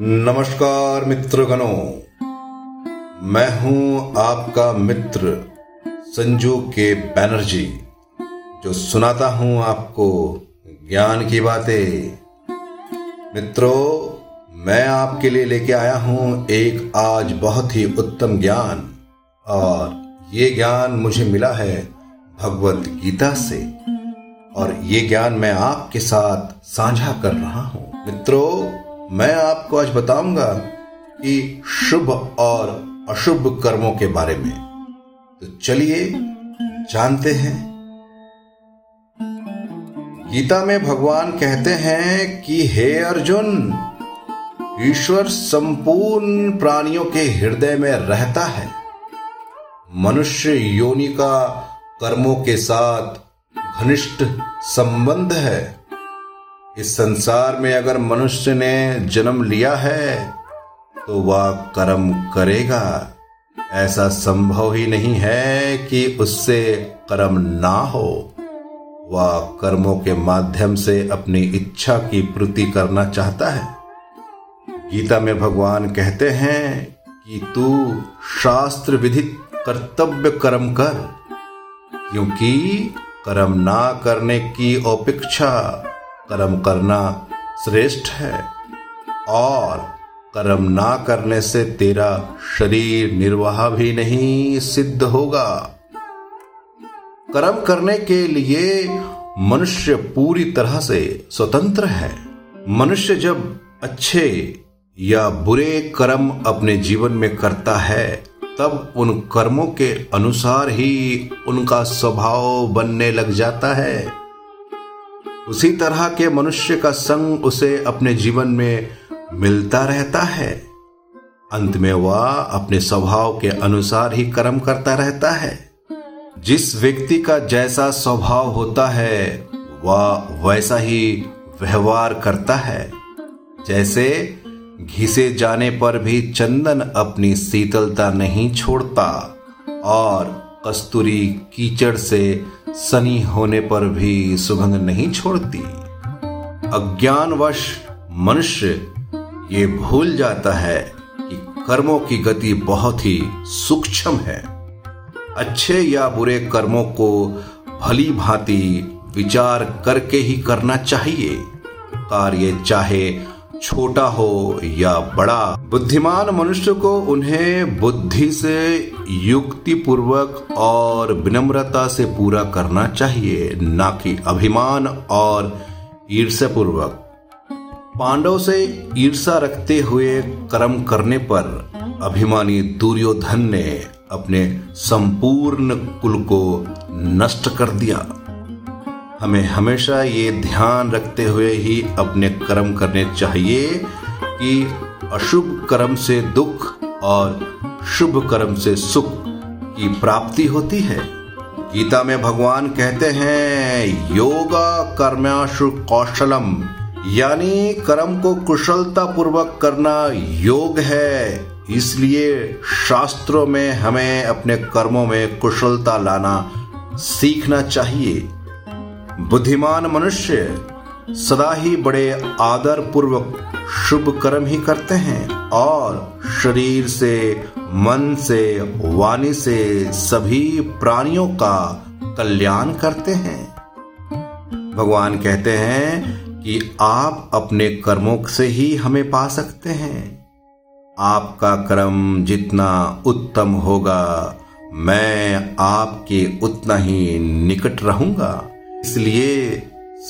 नमस्कार मित्रगणों। मैं हूँ आपका मित्र संजू के बैनर्जी जो सुनाता हूँ आपको ज्ञान की बातें। मित्रों, मैं आपके लिए लेके आया हूँ एक आज बहुत ही उत्तम ज्ञान, और ये ज्ञान मुझे मिला है भगवत गीता से, और ये ज्ञान मैं आपके साथ साझा कर रहा हूँ। मित्रों मैं आपको आज बताऊँगा कि शुभ और अशुभ कर्मों के बारे में। तो चलिए जानते हैं। गीता में भगवान कहते हैं कि, हे अर्जुन, ईश्वर संपूर्ण प्राणियों के हृदय में रहता है। मनुष्य योनि का कर्मों के साथ घनिष्ठ संबंध है। इस संसार में अगर मनुष्य ने जन्म लिया है तो वह कर्म करेगा। ऐसा संभव ही नहीं है कि उससे कर्म ना हो। वह कर्मों के माध्यम से अपनी इच्छा की पूर्ति करना चाहता है। गीता में भगवान कहते हैं कि तू शास्त्र विधित कर्तव्य कर्म कर, क्योंकि कर्म ना करने की अपेक्षा कर्म करना श्रेष्ठ है और कर्म ना करने से तेरा शरीर निर्वाह भी नहीं सिद्ध होगा। कर्म करने के लिए मनुष्य पूरी तरह से स्वतंत्र है। मनुष्य जब अच्छे या बुरे कर्म अपने जीवन में करता है, तब उन कर्मों के अनुसार ही उनका स्वभाव बनने लग जाता है। उसी तरह के मनुष्य का संग उसे अपने जीवन में मिलता रहता है। अंत में वह अपने स्वभाव के अनुसार ही कर्म करता रहता है। जिस व्यक्ति का जैसा स्वभाव होता है, वह वैसा ही व्यवहार करता है। जैसे घिसे जाने पर भी चंदन अपनी शीतलता नहीं छोड़ता, और कस्तूरी कीचड़ से सनी होने पर भी सुगंध नहीं छोड़ती। अज्ञानवश मनुष्य ये भूल जाता है कि कर्मों की गति बहुत ही सूक्ष्म है। अच्छे या बुरे कर्मों को भली भांति विचार करके ही करना चाहिए। कार्य चाहे छोटा हो या बड़ा बुद्धिमान मनुष्य को उन्हें बुद्धि से युक्ति पूर्वक और विनम्रता से पूरा करना चाहिए, ना कि अभिमान और ईर्ष्या पूर्वक पांडव से ईर्षा रखते हुए कर्म करने पर अभिमानी दुर्योधन ने अपने संपूर्ण कुल को नष्ट कर दिया। हमें हमेशा ये ध्यान रखते हुए ही अपने कर्म करने चाहिए कि अशुभ कर्म से दुख और शुभ कर्म से सुख की प्राप्ति होती है। गीता में भगवान कहते हैं, योगा कर्माशु कौशलम, यानी कर्म को कुशलता पूर्वक करना योग है। इसलिए शास्त्रों में हमें अपने कर्मों में कुशलता लाना सीखना चाहिए। बुद्धिमान मनुष्य सदा ही बड़े आदर पूर्वक शुभ कर्म ही करते हैं और शरीर से, मन से, वाणी से सभी प्राणियों का कल्याण करते हैं। भगवान कहते हैं कि आप अपने कर्मों से ही हमें पा सकते हैं। आपका कर्म जितना उत्तम होगा, मैं आपके उतना ही निकट रहूँगा। इसलिए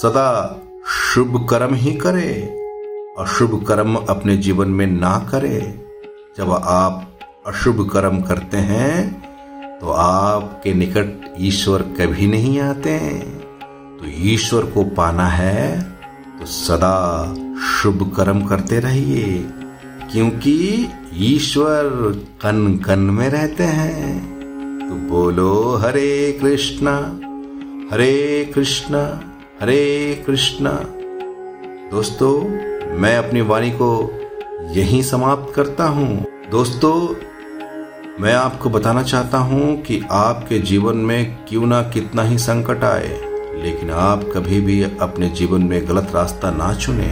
सदा शुभ कर्म ही करे अशुभ कर्म अपने जीवन में ना करे। जब आप अशुभ कर्म करते हैं तो आपके निकट ईश्वर कभी नहीं आते तो ईश्वर को पाना है तो सदा शुभ कर्म करते रहिए, क्योंकि ईश्वर कन कन में रहते हैं। तो बोलो, हरे कृष्णा हरे कृष्णा। हरे कृष्णा। दोस्तों, मैं अपनी वाणी को यहीं समाप्त करता हूँ। दोस्तों, मैं आपको बताना चाहता हूँ कि आपके जीवन में क्यों ना कितना ही संकट आए, लेकिन आप कभी भी अपने जीवन में गलत रास्ता ना चुने।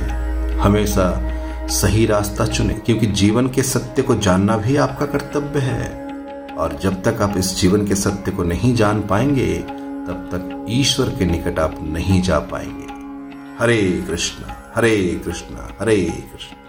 हमेशा सही रास्ता चुने, क्योंकि जीवन के सत्य को जानना भी आपका कर्तव्य है। और जब तक आप इस जीवन के सत्य को नहीं जान पाएँगे तब तक ईश्वर के निकट आप नहीं जा पाएँगे। हरे कृष्ण हरे कृष्ण हरे कृष्ण।